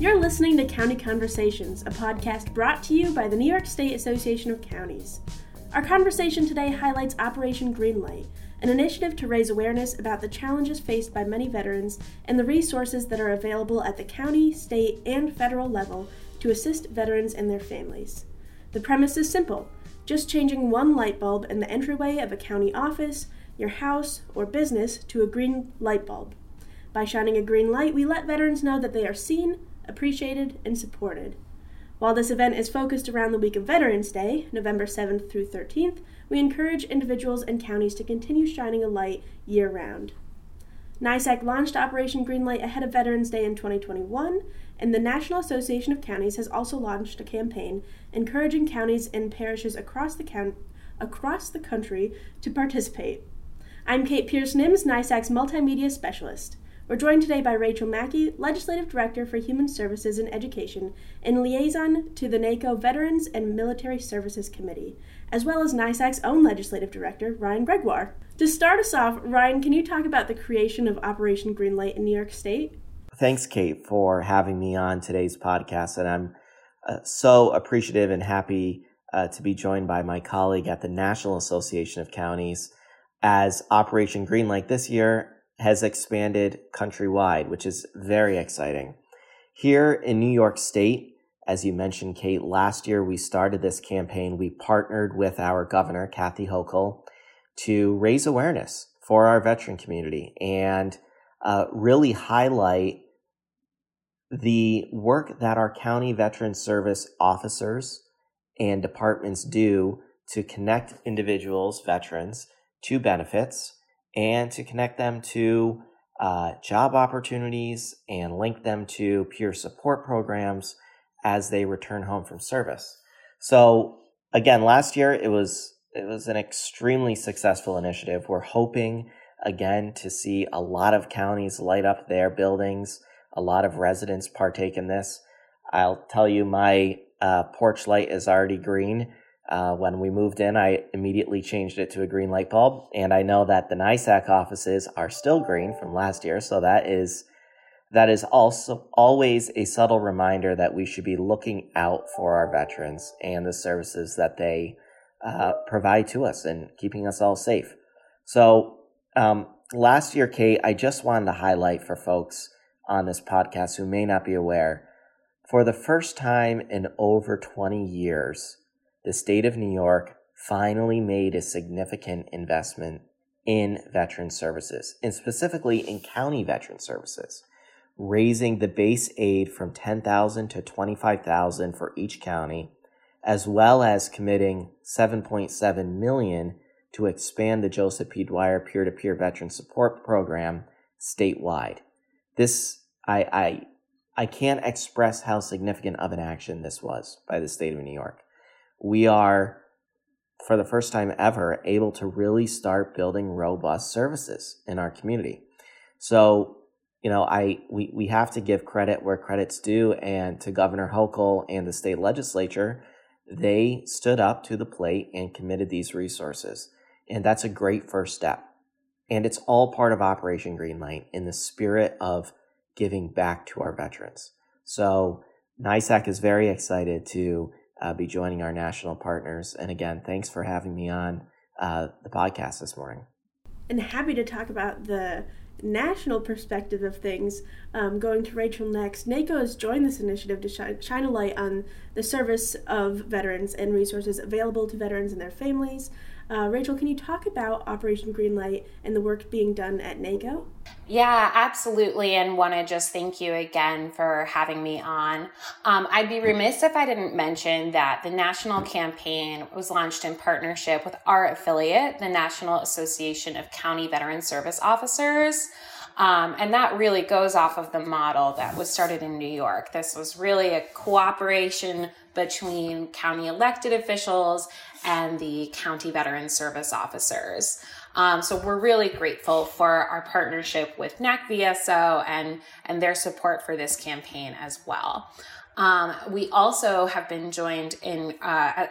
You're listening to County Conversations, a podcast brought to you by the New York State Association of Counties. Our conversation today highlights Operation Greenlight, an initiative to raise awareness about the challenges faced by many veterans and the resources that are available at the county, state, and federal level to assist veterans and their families. The premise is simple just changing one light bulb in the entryway of a county office, your house, or business to a green light bulb. By shining a green light, we let veterans know that they are seen, appreciated, and supported. While this event is focused around the week of Veterans Day, November 7th through 13th, we encourage individuals and counties to continue shining a light year round. NYSAC launched Operation Greenlight ahead of Veterans Day in 2021, and the National Association of Counties has also launched a campaign encouraging counties and parishes across the, count- across the country to participate. I'm Kate Pierce Nims, NYSAC's multimedia specialist. We're joined today by Rachel Mackey, Legislative Director for Human Services and Education and liaison to the NACO Veterans and Military Services Committee, as well as NYSAC's own Legislative Director, Ryan Gregoire. To start us off, Ryan, can you talk about the creation of Operation Greenlight in New York State? Thanks, Kate, for having me on today's podcast. And I'm uh, so appreciative and happy uh, to be joined by my colleague at the National Association of Counties as Operation Greenlight this year has expanded countrywide, which is very exciting. Here in New York State, as you mentioned, Kate, last year we started this campaign. We partnered with our governor, Kathy Hochul, to raise awareness for our veteran community and uh, really highlight the work that our county veteran service officers and departments do to connect individuals, veterans, to benefits and to connect them to uh, job opportunities and link them to peer support programs as they return home from service. So again, last year it was it was an extremely successful initiative. We're hoping again to see a lot of counties light up their buildings, a lot of residents partake in this. I'll tell you, my uh, porch light is already green uh, when we moved in, I immediately changed it to a green light bulb, and I know that the NYSAC offices are still green from last year. So that is that is also always a subtle reminder that we should be looking out for our veterans and the services that they uh, provide to us and keeping us all safe. So um, last year, Kate, I just wanted to highlight for folks on this podcast who may not be aware, for the first time in over 20 years the state of New York finally made a significant investment in veteran services, and specifically in county veteran services, raising the base aid from 10,000 to 25,000 for each county, as well as committing 7.7 million to expand the Joseph P. Dwyer peer-to-peer veteran support program statewide. This I I I can't express how significant of an action this was by the state of New York we are, for the first time ever, able to really start building robust services in our community. So, you know, I we, we have to give credit where credit's due, and to Governor Hochul and the state legislature, they stood up to the plate and committed these resources. And that's a great first step. And it's all part of Operation Greenlight in the spirit of giving back to our veterans. So NYSAC is very excited to uh, be joining our national partners. And again, thanks for having me on uh, the podcast this morning. And happy to talk about the national perspective of things. Um, going to Rachel next. NACO has joined this initiative to shine, shine a light on the service of veterans and resources available to veterans and their families. Uh, Rachel, can you talk about Operation Greenlight and the work being done at NACO? Yeah, absolutely. And want to just thank you again for having me on. Um, I'd be remiss if I didn't mention that the national campaign was launched in partnership with our affiliate, the National Association of County Veteran Service Officers. Um, and that really goes off of the model that was started in New York. This was really a cooperation between county elected officials and the county veteran service officers. Um, so we're really grateful for our partnership with NACVSO and, and their support for this campaign as well. Um, we also have been joined in uh,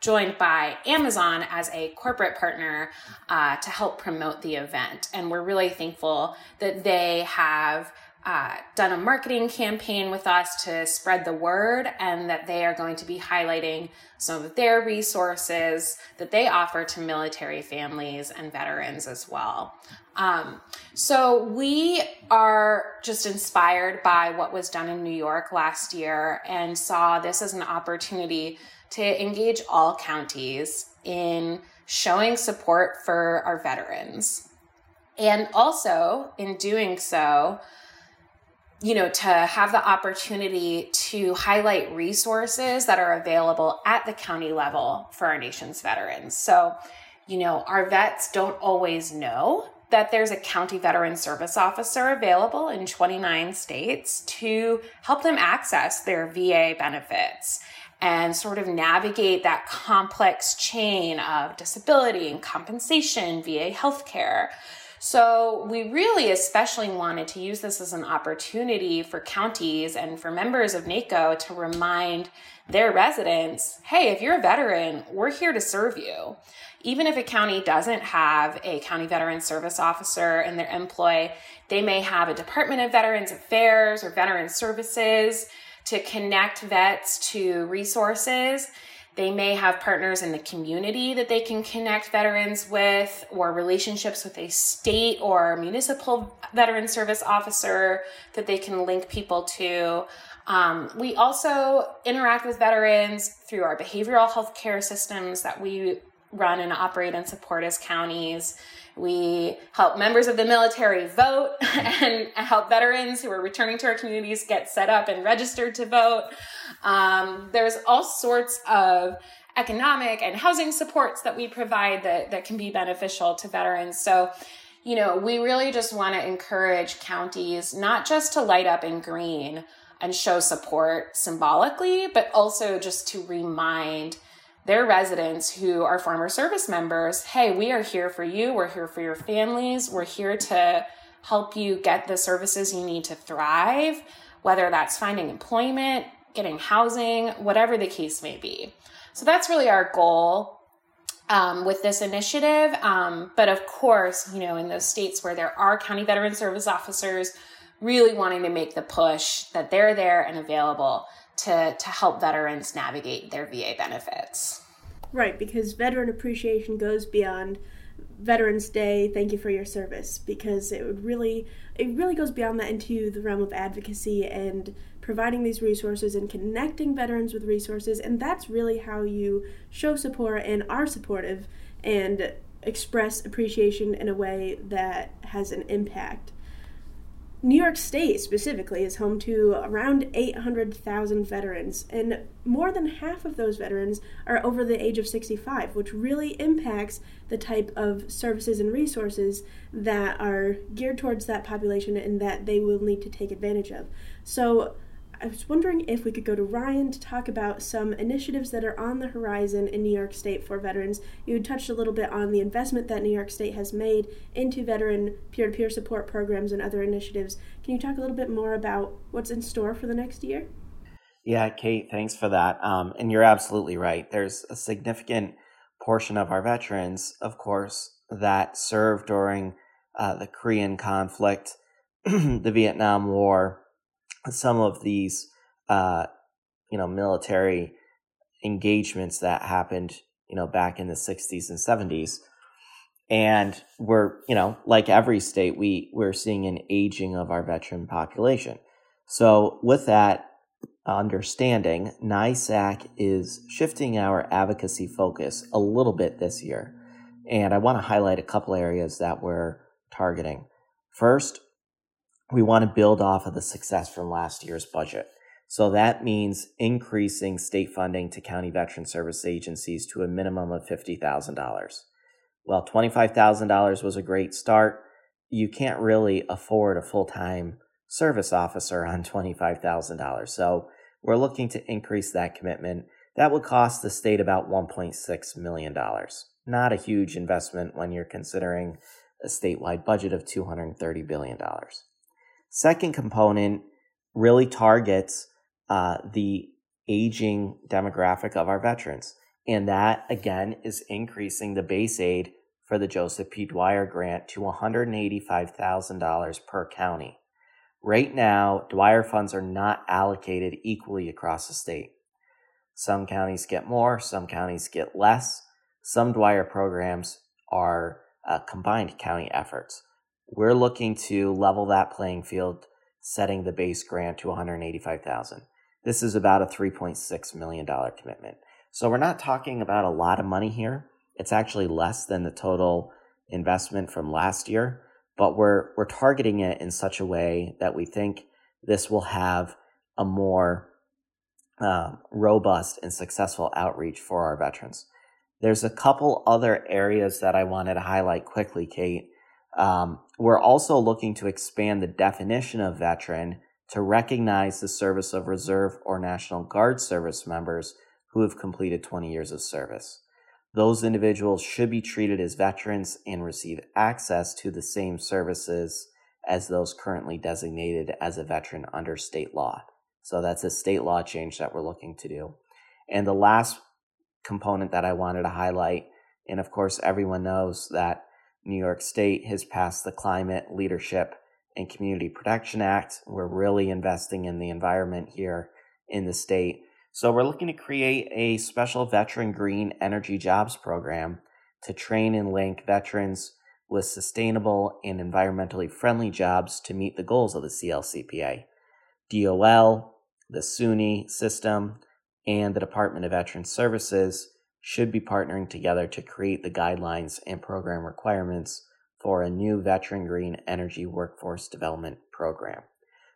joined by Amazon as a corporate partner uh, to help promote the event, and we're really thankful that they have uh, done a marketing campaign with us to spread the word, and that they are going to be highlighting some of their resources that they offer to military families and veterans as well. Um, so we are just inspired by what was done in New York last year and saw this as an opportunity to engage all counties in showing support for our veterans. And also, in doing so, you know, to have the opportunity to highlight resources that are available at the county level for our nation's veterans. So, you know, our vets don't always know that there's a county veteran service officer available in 29 states to help them access their VA benefits and sort of navigate that complex chain of disability and compensation, VA healthcare. So we really especially wanted to use this as an opportunity for counties and for members of NACO to remind their residents, hey, if you're a veteran, we're here to serve you. Even if a county doesn't have a county veteran service officer in their employ, they may have a Department of Veterans Affairs or Veteran Services to connect vets to resources they may have partners in the community that they can connect veterans with, or relationships with a state or municipal veteran service officer that they can link people to. Um, we also interact with veterans through our behavioral health care systems that we run and operate and support as counties. We help members of the military vote and help veterans who are returning to our communities get set up and registered to vote. Um, there's all sorts of economic and housing supports that we provide that, that can be beneficial to veterans. So, you know, we really just want to encourage counties not just to light up in green and show support symbolically, but also just to remind their residents who are former service members hey, we are here for you. We're here for your families. We're here to help you get the services you need to thrive, whether that's finding employment, getting housing, whatever the case may be. So that's really our goal um, with this initiative. Um, but of course, you know, in those states where there are county veteran service officers, really wanting to make the push that they're there and available to, to help veterans navigate their VA benefits. Right, because veteran appreciation goes beyond Veterans Day, thank you for your service, because it would really it really goes beyond that into the realm of advocacy and providing these resources and connecting veterans with resources, and that's really how you show support and are supportive and express appreciation in a way that has an impact. New York State specifically is home to around 800,000 veterans, and more than half of those veterans are over the age of 65, which really impacts the type of services and resources that are geared towards that population and that they will need to take advantage of. So, I was wondering if we could go to Ryan to talk about some initiatives that are on the horizon in New York State for veterans. You touched a little bit on the investment that New York State has made into veteran peer to peer support programs and other initiatives. Can you talk a little bit more about what's in store for the next year? Yeah, Kate, thanks for that. Um, and you're absolutely right. There's a significant portion of our veterans, of course, that served during uh, the Korean conflict, the Vietnam War, some of these, uh, you know, military engagements that happened, you know, back in the 60s and 70s. And we're, you know, like every state, we, we're seeing an aging of our veteran population. So with that understanding, NYSAC is shifting our advocacy focus a little bit this year. And I want to highlight a couple areas that we're targeting. First, we want to build off of the success from last year's budget. So that means increasing state funding to county veteran service agencies to a minimum of $50,000. Well, $25,000 was a great start. You can't really afford a full time service officer on $25,000. So we're looking to increase that commitment. That would cost the state about $1.6 million. Not a huge investment when you're considering a statewide budget of $230 billion. Second component really targets uh, the aging demographic of our veterans. And that, again, is increasing the base aid for the Joseph P. Dwyer grant to $185,000 per county. Right now, Dwyer funds are not allocated equally across the state. Some counties get more, some counties get less. Some Dwyer programs are uh, combined county efforts. We're looking to level that playing field, setting the base grant to 185,000. This is about a 3.6 million dollar commitment. So we're not talking about a lot of money here. It's actually less than the total investment from last year, but we're we're targeting it in such a way that we think this will have a more um, robust and successful outreach for our veterans. There's a couple other areas that I wanted to highlight quickly, Kate. Um, we're also looking to expand the definition of veteran to recognize the service of Reserve or National Guard service members who have completed 20 years of service. Those individuals should be treated as veterans and receive access to the same services as those currently designated as a veteran under state law. So that's a state law change that we're looking to do. And the last component that I wanted to highlight, and of course, everyone knows that New York State has passed the Climate Leadership and Community Protection Act. We're really investing in the environment here in the state. So we're looking to create a special veteran green energy jobs program to train and link veterans with sustainable and environmentally friendly jobs to meet the goals of the CLCPA. DOL, the SUNY system, and the Department of Veteran Services should be partnering together to create the guidelines and program requirements for a new veteran green energy workforce development program.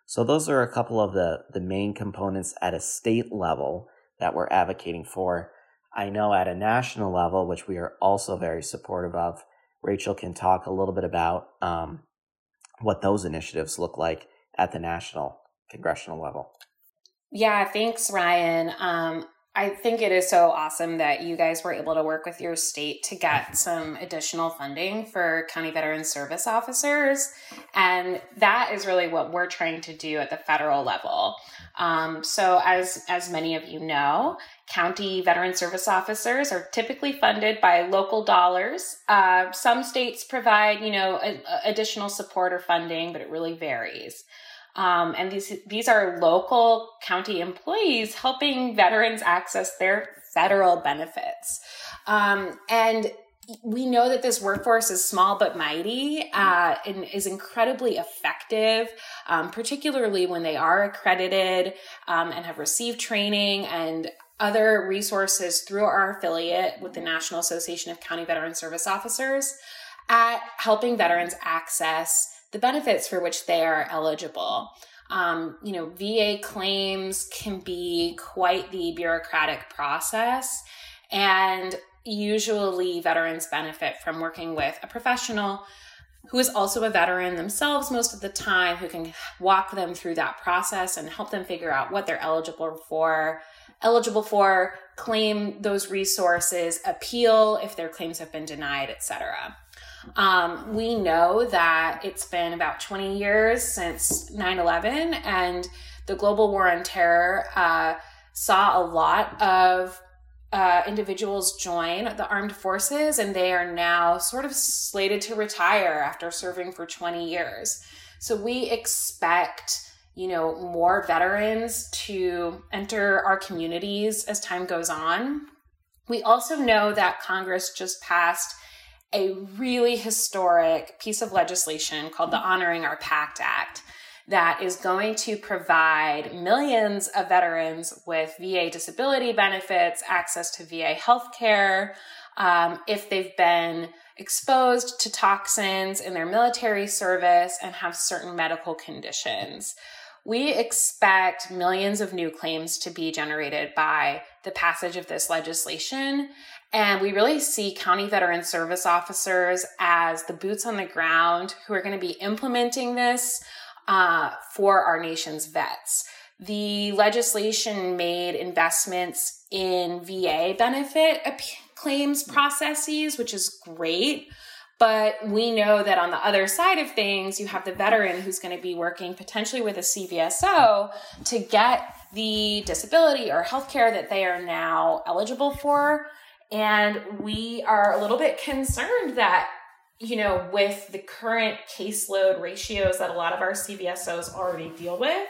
So those are a couple of the, the main components at a state level that we're advocating for. I know at a national level, which we are also very supportive of, Rachel can talk a little bit about um, what those initiatives look like at the national congressional level. Yeah, thanks, Ryan. Um, I think it is so awesome that you guys were able to work with your state to get some additional funding for county veteran service officers. And that is really what we're trying to do at the federal level. Um, so, as, as many of you know, county veteran service officers are typically funded by local dollars. Uh, some states provide, you know, a, a additional support or funding, but it really varies. Um, and these these are local county employees helping veterans access their federal benefits. Um, and we know that this workforce is small but mighty uh, and is incredibly effective, um, particularly when they are accredited um, and have received training and other resources through our affiliate with the National Association of County Veteran Service Officers at helping veterans access the benefits for which they are eligible. Um, you know, VA claims can be quite the bureaucratic process, and usually veterans benefit from working with a professional who is also a veteran themselves most of the time, who can walk them through that process and help them figure out what they're eligible for, eligible for, claim those resources, appeal if their claims have been denied, etc. Um, we know that it's been about 20 years since 9 11, and the global war on terror uh, saw a lot of uh, individuals join the armed forces, and they are now sort of slated to retire after serving for 20 years. So we expect you know more veterans to enter our communities as time goes on we also know that congress just passed a really historic piece of legislation called the Honoring Our Pact Act that is going to provide millions of veterans with VA disability benefits, access to VA health care, um, if they've been exposed to toxins in their military service and have certain medical conditions. We expect millions of new claims to be generated by the passage of this legislation. And we really see county veteran service officers as the boots on the ground who are going to be implementing this uh, for our nation's vets. The legislation made investments in VA benefit claims processes, which is great. But we know that on the other side of things, you have the veteran who's going to be working potentially with a CVSO to get the disability or health care that they are now eligible for and we are a little bit concerned that you know, with the current caseload ratios that a lot of our CVSOs already deal with,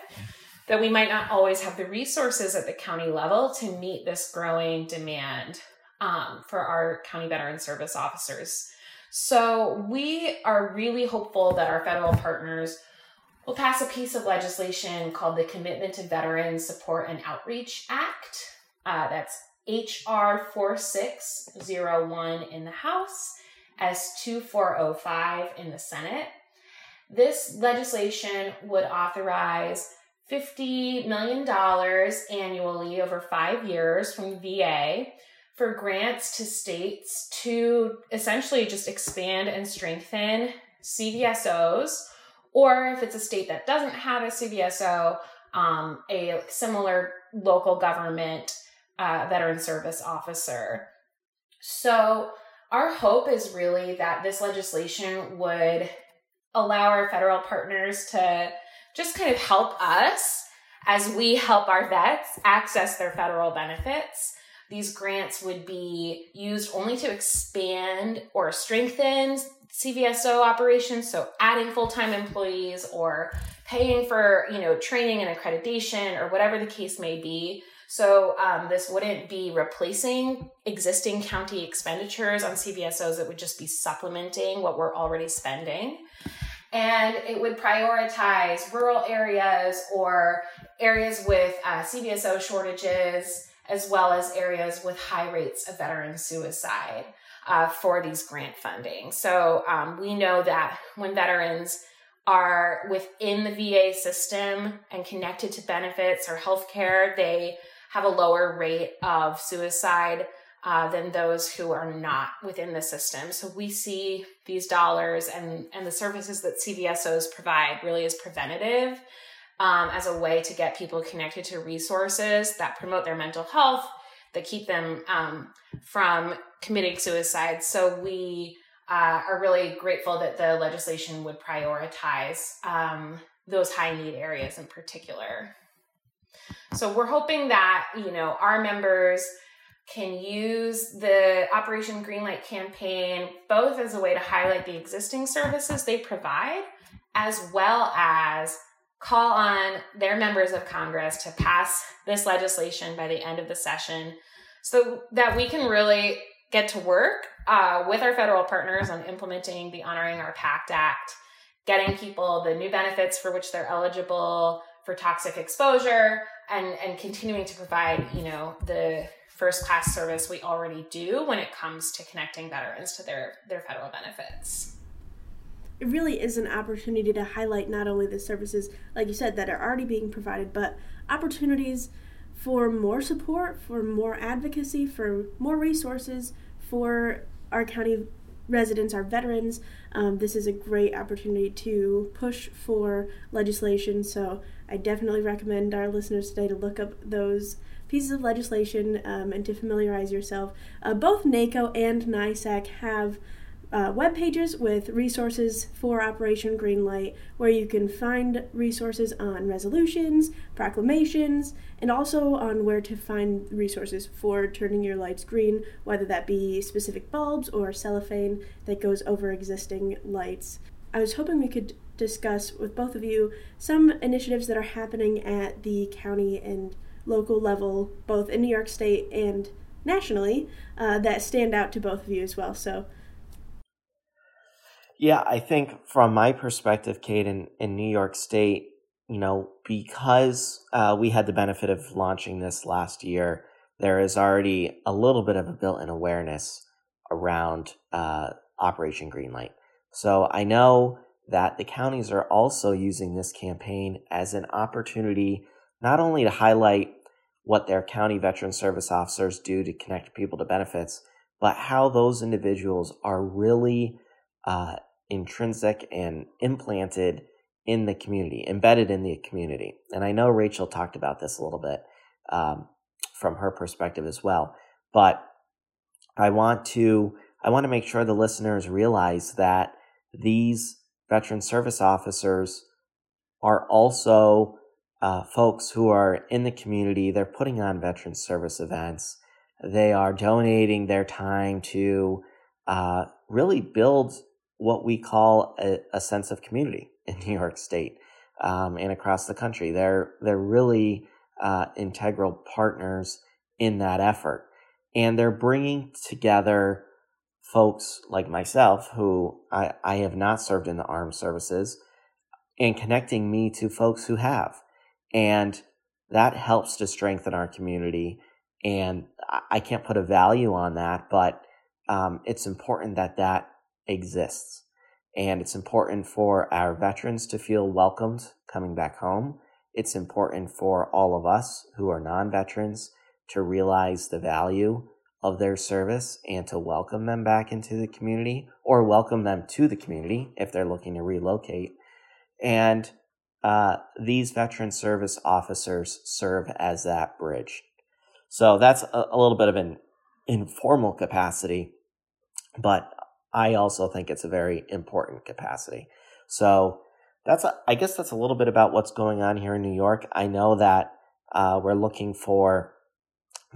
that we might not always have the resources at the county level to meet this growing demand um, for our county veteran service officers. So we are really hopeful that our federal partners will pass a piece of legislation called the Commitment to Veterans Support and Outreach Act. Uh, that's HR 4601 in the House, S2405 in the Senate. This legislation would authorize $50 million annually over five years from VA for grants to states to essentially just expand and strengthen CVSOs, or if it's a state that doesn't have a CVSO, um, a similar local government uh, veteran service officer. So, our hope is really that this legislation would allow our federal partners to just kind of help us as we help our vets access their federal benefits. These grants would be used only to expand or strengthen CVSO operations, so adding full-time employees or paying for, you know, training and accreditation or whatever the case may be. So um, this wouldn't be replacing existing county expenditures on CVSOs. It would just be supplementing what we're already spending and it would prioritize rural areas or areas with uh, CVSO shortages, as well as areas with high rates of veteran suicide uh, for these grant funding. So um, we know that when veterans are within the VA system and connected to benefits or healthcare, they have a lower rate of suicide uh, than those who are not within the system. So we see these dollars and, and the services that CVSOs provide really as preventative um, as a way to get people connected to resources that promote their mental health, that keep them um, from committing suicide. So we uh, are really grateful that the legislation would prioritize um, those high need areas in particular. So we're hoping that, you know, our members can use the Operation Greenlight campaign both as a way to highlight the existing services they provide, as well as call on their members of Congress to pass this legislation by the end of the session so that we can really get to work uh, with our federal partners on implementing the Honoring Our Pact Act, getting people the new benefits for which they're eligible for toxic exposure, and, and continuing to provide, you know, the first class service we already do when it comes to connecting veterans to their, their federal benefits. It really is an opportunity to highlight not only the services, like you said, that are already being provided, but opportunities for more support, for more advocacy, for more resources for our county residents, our veterans. Um, this is a great opportunity to push for legislation. So I definitely recommend our listeners today to look up those pieces of legislation um, and to familiarize yourself. Uh, both NACO and NYSAC have uh, web pages with resources for Operation Greenlight, where you can find resources on resolutions, proclamations, and also on where to find resources for turning your lights green, whether that be specific bulbs or cellophane that goes over existing lights. I was hoping we could discuss with both of you some initiatives that are happening at the county and local level, both in New York State and nationally, uh, that stand out to both of you as well. So, yeah, I think from my perspective, Kate, in, in New York State, you know, because uh, we had the benefit of launching this last year, there is already a little bit of a built in awareness around uh, Operation Greenlight. So I know that the counties are also using this campaign as an opportunity not only to highlight what their county veteran service officers do to connect people to benefits, but how those individuals are really uh, intrinsic and implanted in the community, embedded in the community. And I know Rachel talked about this a little bit um, from her perspective as well, but I want to I want to make sure the listeners realize that these veteran service officers are also uh, folks who are in the community. They're putting on veteran service events. They are donating their time to uh, really build what we call a, a sense of community in New York State um, and across the country. They're they're really uh, integral partners in that effort, and they're bringing together folks like myself who I, I have not served in the armed services and connecting me to folks who have. And that helps to strengthen our community. And I can't put a value on that, but um, it's important that that exists. And it's important for our veterans to feel welcomed coming back home. It's important for all of us who are non veterans to realize the value of their service and to welcome them back into the community or welcome them to the community if they're looking to relocate. And uh, these veteran service officers serve as that bridge. So that's a, a little bit of an informal capacity, but I also think it's a very important capacity. So that's, a, I guess that's a little bit about what's going on here in New York. I know that uh, we're looking for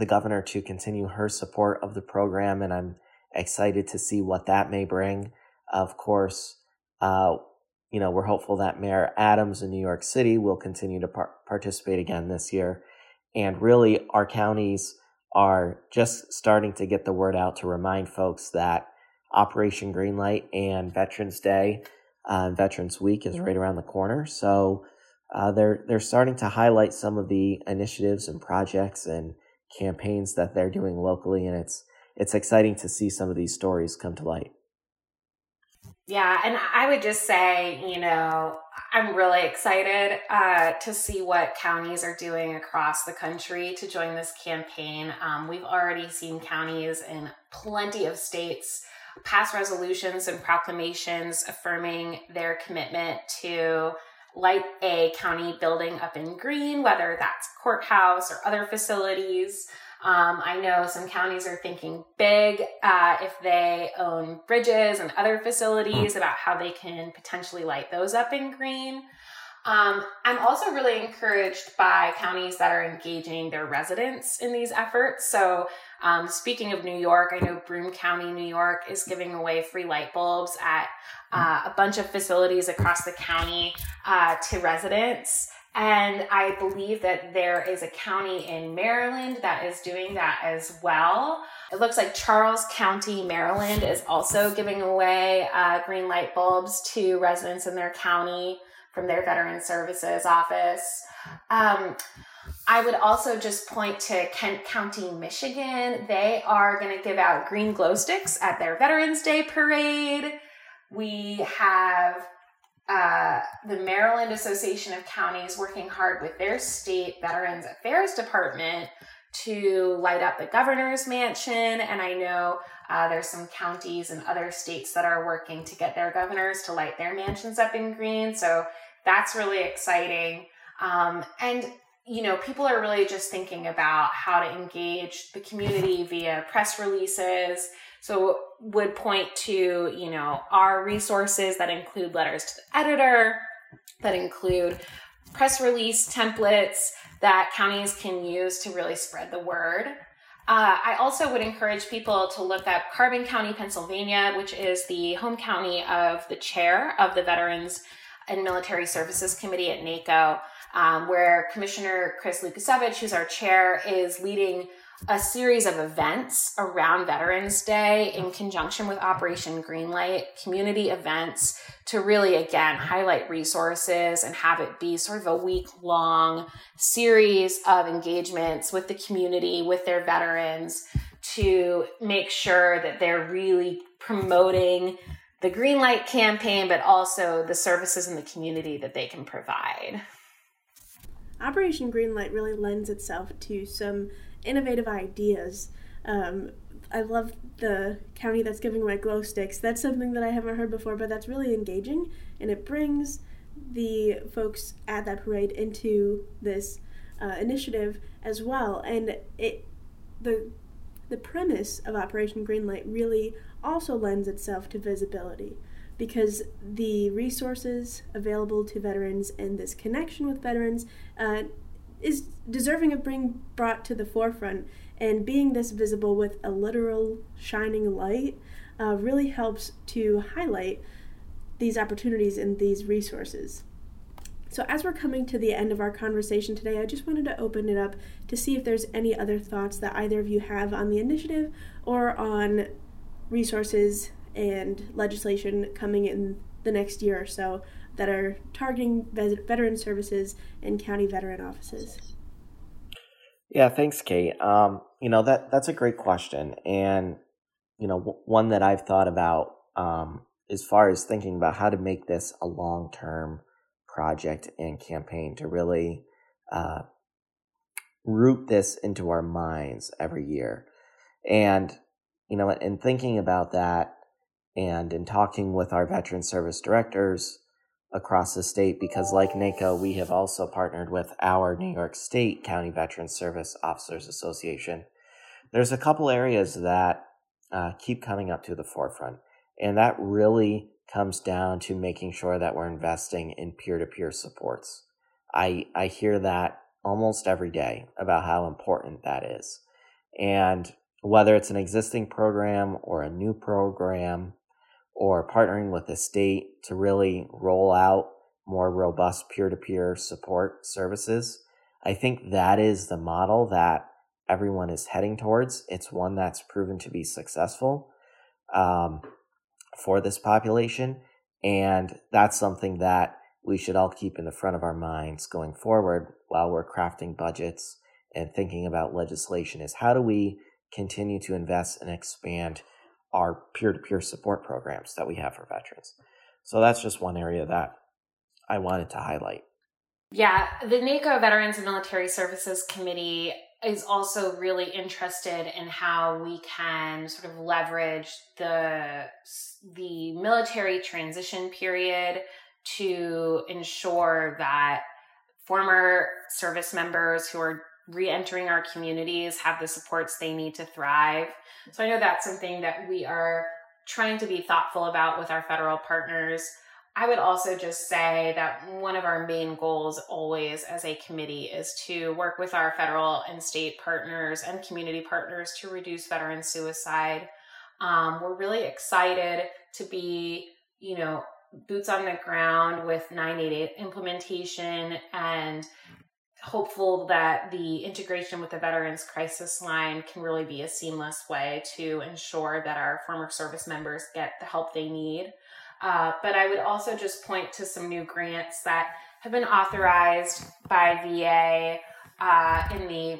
the governor to continue her support of the program, and I'm excited to see what that may bring. Of course, uh, you know, we're hopeful that Mayor Adams in New York City will continue to par- participate again this year. And really, our counties are just starting to get the word out to remind folks that Operation Greenlight and Veterans Day uh, and Veterans Week is right around the corner. So uh, they're they're starting to highlight some of the initiatives and projects and campaigns that they're doing locally, and it's it's exciting to see some of these stories come to light. Yeah, and I would just say, you know, I'm really excited uh, to see what counties are doing across the country to join this campaign. Um, we've already seen counties in plenty of states pass resolutions and proclamations affirming their commitment to light a county building up in green, whether that's courthouse or other facilities. Um, I know some counties are thinking big uh, if they own bridges and other facilities about how they can potentially light those up in green. Um, I'm also really encouraged by counties that are engaging their residents in these efforts. So, um, speaking of New York, I know Broome County, New York, is giving away free light bulbs at uh, a bunch of facilities across the county uh, to residents. And I believe that there is a county in Maryland that is doing that as well. It looks like Charles County, Maryland is also giving away uh, green light bulbs to residents in their county from their Veteran Services office. Um, I would also just point to Kent County, Michigan. They are going to give out green glow sticks at their Veterans Day parade. We have uh, the Maryland Association of Counties working hard with their state Veterans Affairs Department to light up the governor's mansion. And I know uh, there's some counties and other states that are working to get their governors to light their mansions up in green. So that's really exciting. Um, and you know, people are really just thinking about how to engage the community via press releases so would point to, you know, our resources that include letters to the editor, that include press release templates that counties can use to really spread the word. Uh, I also would encourage people to look up Carbon County, Pennsylvania, which is the home county of the chair of the Veterans and Military Services Committee at NACO, um, where Commissioner Chris Lukasevich, who's our chair, is leading a series of events around Veterans Day in conjunction with Operation Greenlight, community events to really, again, highlight resources and have it be sort of a week long series of engagements with the community, with their veterans, to make sure that they're really promoting the Greenlight campaign, but also the services in the community that they can provide. Operation Greenlight really lends itself to some innovative ideas. Um, I love the county that's giving away glow sticks. That's something that I haven't heard before, but that's really engaging, and it brings the folks at that parade into this uh, initiative as well. And it the the premise of Operation Greenlight really also lends itself to visibility because the resources available to veterans and this connection with veterans uh, is deserving of being brought to the forefront and being this visible with a literal shining light uh, really helps to highlight these opportunities and these resources. So, as we're coming to the end of our conversation today, I just wanted to open it up to see if there's any other thoughts that either of you have on the initiative or on resources and legislation coming in the next year or so that are targeting veteran services and county veteran offices. Yeah, thanks, Kate. Um, you know that that's a great question, and you know w- one that I've thought about um, as far as thinking about how to make this a long term project and campaign to really uh, root this into our minds every year, and you know, in thinking about that, and in talking with our veteran service directors across the state because, like NACO, we have also partnered with our New York State County Veteran Service Officers Association. There's a couple areas that uh, keep coming up to the forefront, and that really comes down to making sure that we're investing in peer to peer supports. I, I hear that almost every day about how important that is. And whether it's an existing program or a new program, or partnering with the state to really roll out more robust peer to peer support services. I think that is the model that everyone is heading towards. It's one that's proven to be successful um, for this population. And that's something that we should all keep in the front of our minds going forward while we're crafting budgets and thinking about legislation is how do we continue to invest and expand our peer to peer support programs that we have for veterans. So that's just one area that I wanted to highlight. Yeah, the NACO Veterans and Military Services Committee is also really interested in how we can sort of leverage the the military transition period to ensure that former service members who are re-entering our communities have the supports they need to thrive. So i know that's something that we are trying to be thoughtful about with our federal partners. I would also just say that one of our main goals always as a committee is to work with our federal and state partners and community partners to reduce veteran suicide. Um, we're really excited to be you know boots on the ground with 988 implementation and hopeful that the integration with the Veterans Crisis Line can really be a seamless way to ensure that our former service members get the help they need. Uh, but I would also just point to some new grants that have been authorized by VA uh, in the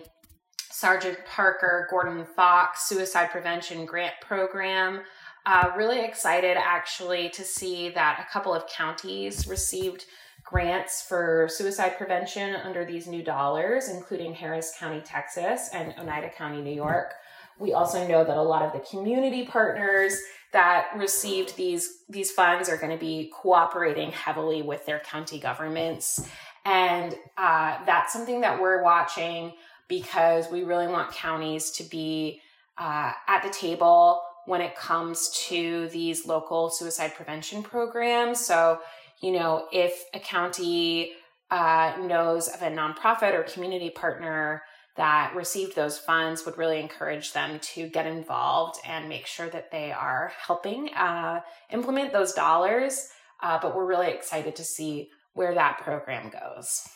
Sergeant Parker Gordon Fox Suicide Prevention Grant Program. Uh, really excited actually to see that a couple of counties received grants for suicide prevention under these new dollars, including Harris County, Texas, and Oneida County, New York. We also know that a lot of the community partners that received these these funds are going to be cooperating heavily with their county governments, and uh, that's something that we're watching because we really want counties to be uh, at the table when it comes to these local suicide prevention programs. So you know, if a county uh, knows of a nonprofit or community partner that received those funds, would really encourage them to get involved and make sure that they are helping uh, implement those dollars. Uh, but we're really excited to see where that program goes.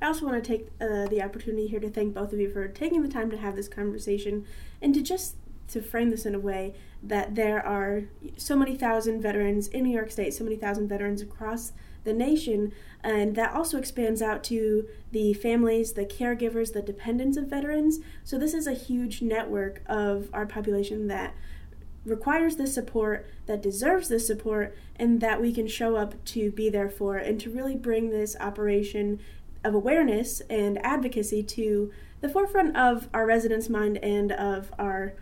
I also want to take uh, the opportunity here to thank both of you for taking the time to have this conversation and to just to frame this in a way that there are so many thousand veterans in New York State, so many thousand veterans across the nation, and that also expands out to the families, the caregivers, the dependents of veterans. So, this is a huge network of our population that requires this support, that deserves this support, and that we can show up to be there for, and to really bring this operation of awareness and advocacy to the forefront of our residents' mind and of our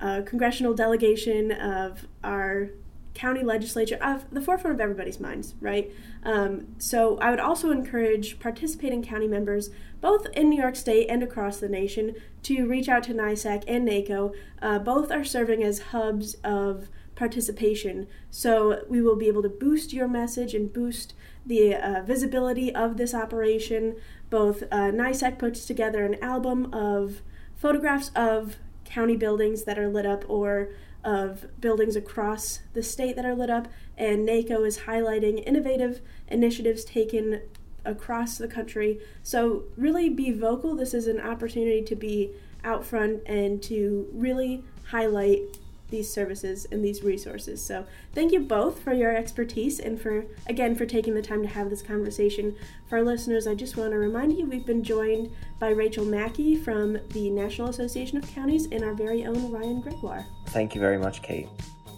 uh, congressional delegation, of our county legislature, of the forefront of everybody's minds, right? Um, so I would also encourage participating county members, both in New York State and across the nation, to reach out to NYSAC and NACO. Uh, both are serving as hubs of participation. So we will be able to boost your message and boost the uh, visibility of this operation. Both uh, NYSAC puts together an album of photographs of county buildings that are lit up or of buildings across the state that are lit up, and NACO is highlighting innovative initiatives taken across the country. So, really be vocal. This is an opportunity to be out front and to really highlight these services and these resources. So, thank you both for your expertise and for, again, for taking the time to have this conversation. For our listeners, I just want to remind you we've been joined by Rachel Mackey from the National Association of Counties and our very own Ryan Gregoire. Thank you very much, Kate.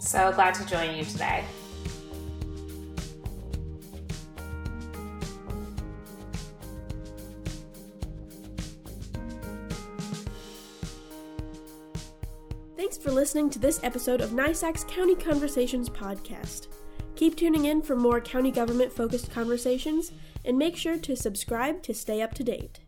So glad to join you today. Listening to this episode of NYSAC's County Conversations podcast. Keep tuning in for more county government focused conversations and make sure to subscribe to stay up to date.